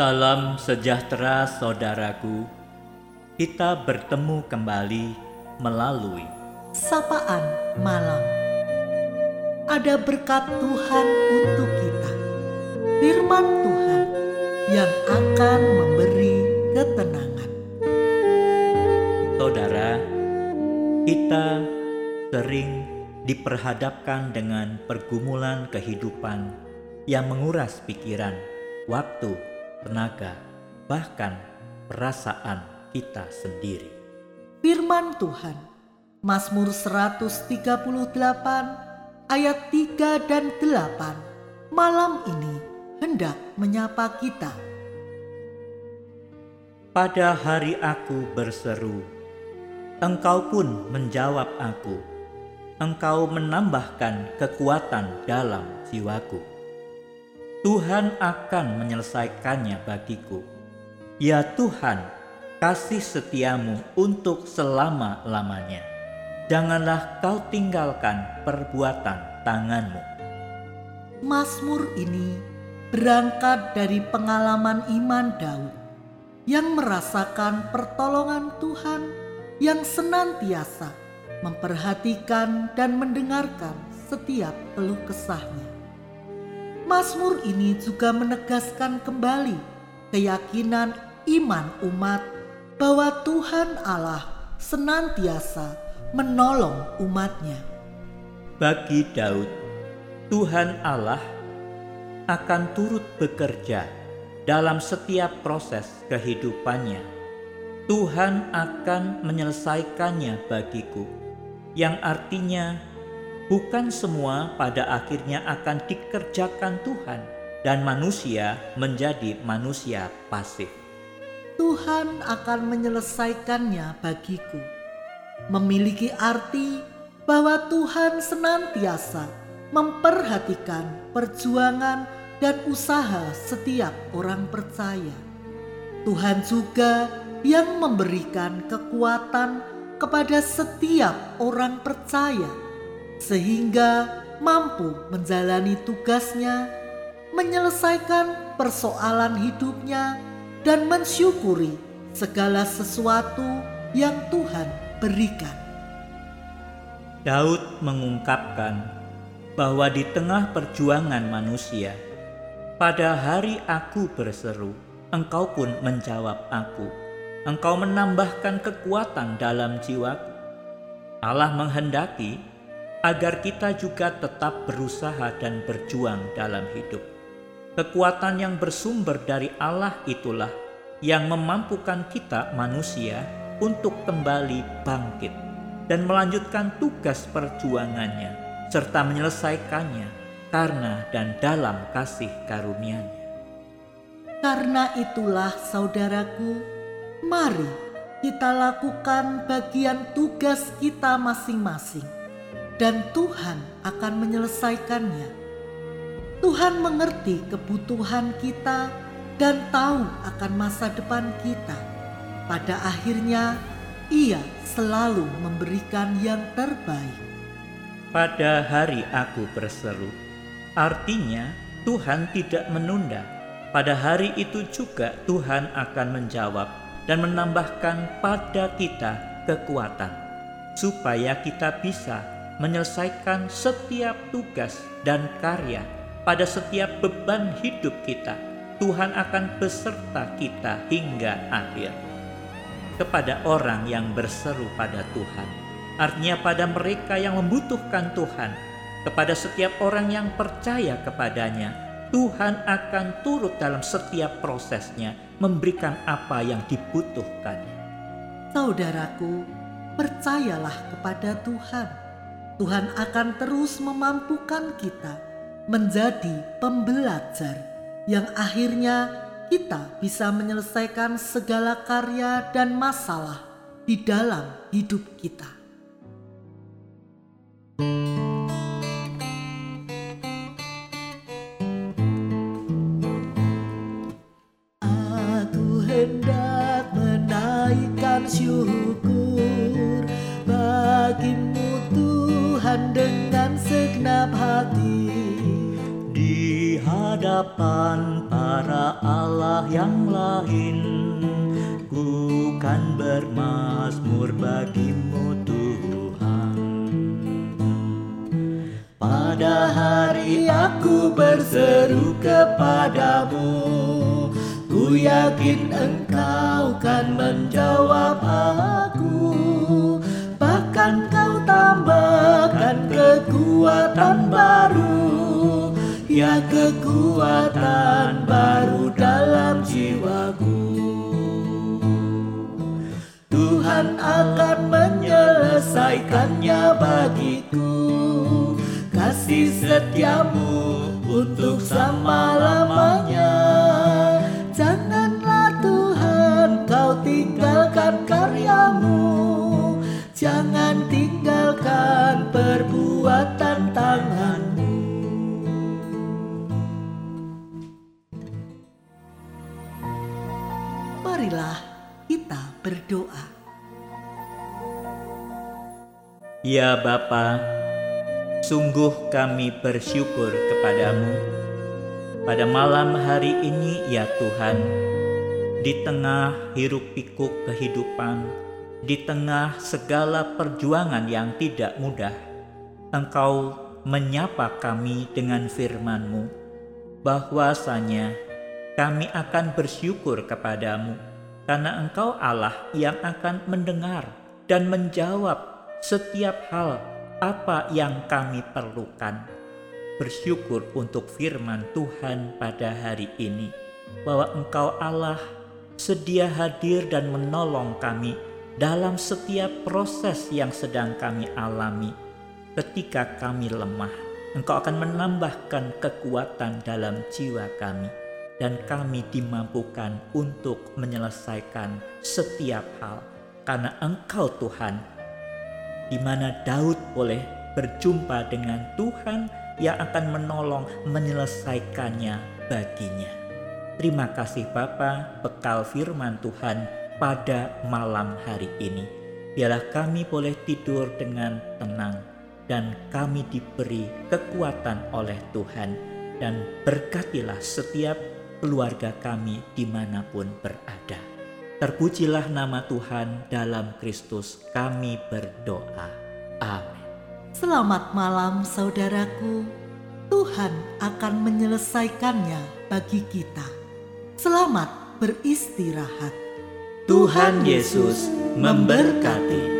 Salam sejahtera saudaraku. Kita bertemu kembali melalui sapaan malam. Ada berkat Tuhan untuk kita. Firman Tuhan yang akan memberi ketenangan. saudara. Kita sering diperhadapkan dengan pergumulan kehidupan yang menguras pikiran, waktu, tenaga, bahkan perasaan kita sendiri. Firman Tuhan, Mazmur 138 ayat 3 dan 8 malam ini hendak menyapa kita. Pada hari aku berseru, engkau pun menjawab aku. Engkau menambahkan kekuatan dalam jiwaku. Tuhan akan menyelesaikannya bagiku. Ya Tuhan, kasih setiamu untuk selama-lamanya. Janganlah kau tinggalkan perbuatan tanganmu. Mazmur ini berangkat dari pengalaman iman Daud yang merasakan pertolongan Tuhan yang senantiasa memperhatikan dan mendengarkan setiap keluh kesahnya. Mazmur ini juga menegaskan kembali keyakinan iman umat bahwa Tuhan Allah senantiasa menolong umatnya. Bagi Daud, Tuhan Allah akan turut bekerja dalam setiap proses kehidupannya. Tuhan akan menyelesaikannya bagiku, yang artinya bukan semua pada akhirnya akan dikerjakan Tuhan, dan manusia menjadi manusia pasif. Tuhan akan menyelesaikannya bagiku. Memiliki arti bahwa Tuhan senantiasa memperhatikan perjuangan dan usaha setiap orang percaya. Tuhan juga yang memberikan kekuatan kepada setiap orang percaya, sehingga mampu menjalani tugasnya, menyelesaikan persoalan hidupnya, dan mensyukuri segala sesuatu yang Tuhan berikan. Daud mengungkapkan bahwa di tengah perjuangan manusia, pada hari aku berseru, engkau pun menjawab aku. Engkau menambahkan kekuatan dalam jiwaku. Allah menghendaki agar kita juga tetap berusaha dan berjuang dalam hidup. Kekuatan yang bersumber dari Allah itulah yang memampukan kita manusia untuk kembali bangkit dan melanjutkan tugas perjuangannya serta menyelesaikannya karena dan dalam kasih karunia-Nya. Karena itulah saudaraku, mari kita lakukan bagian tugas kita masing-masing dan Tuhan akan menyelesaikannya. Tuhan mengerti kebutuhan kita dan tahu akan masa depan kita. Pada akhirnya, Ia selalu memberikan yang terbaik. Pada hari aku berseru, artinya Tuhan tidak menunda. Pada hari itu juga Tuhan akan menjawab dan menambahkan pada kita kekuatan, supaya kita bisa menyelesaikan setiap tugas dan karya pada setiap beban hidup kita. Tuhan akan beserta kita hingga akhir. Kepada orang yang berseru pada Tuhan, artinya pada mereka yang membutuhkan Tuhan, kepada setiap orang yang percaya kepadanya, Tuhan akan turut dalam setiap prosesnya, memberikan apa yang dibutuhkan. Saudaraku, percayalah kepada Tuhan. Tuhan akan terus memampukan kita menjadi pembelajar yang akhirnya kita bisa menyelesaikan segala karya dan masalah di dalam hidup kita. Aku hendak menaikkan syukur Tuhan para Allah yang lain Ku kan bermasmur bagimu Tuhan. Pada hari aku berseru kepadamu Ku yakin engkau kan menjawab aku. Bahkan kau tambahkan kekuatan baru Ya kekuatan baru dalam jiwaku. Tuhan akan menyelesaikannya bagiku. Kasih setiamu untuk selama-lamanya. Janganlah Marilah kita berdoa. Ya Bapa, sungguh kami bersyukur kepadamu. Pada malam hari ini ya Tuhan, di tengah hiruk pikuk kehidupan, di tengah segala perjuangan yang tidak mudah, Engkau menyapa kami dengan firman-Mu, bahwasanya kami akan bersyukur kepadamu, karena Engkau Allah yang akan mendengar dan menjawab setiap hal apa yang kami perlukan. Bersyukur untuk firman Tuhan pada hari ini, bahwa Engkau Allah sedia hadir dan menolong kami dalam setiap proses yang sedang kami alami. Ketika kami lemah, Engkau akan menambahkan kekuatan dalam jiwa kami, dan kami dimampukan untuk menyelesaikan setiap hal, karena Engkau Tuhan di mana Daud boleh berjumpa dengan Tuhan yang akan menolong menyelesaikannya baginya. Terima kasih Bapa, bekal firman Tuhan pada malam hari ini. Biarlah kami boleh tidur dengan tenang dan kami diberi kekuatan oleh Tuhan dan berkatilah setiap keluarga kami di mana pun berada. Terpujilah nama Tuhan dalam Kristus kami berdoa. Amin. Selamat malam saudaraku. Tuhan akan menyelesaikannya bagi kita. Selamat beristirahat. Tuhan Yesus memberkati.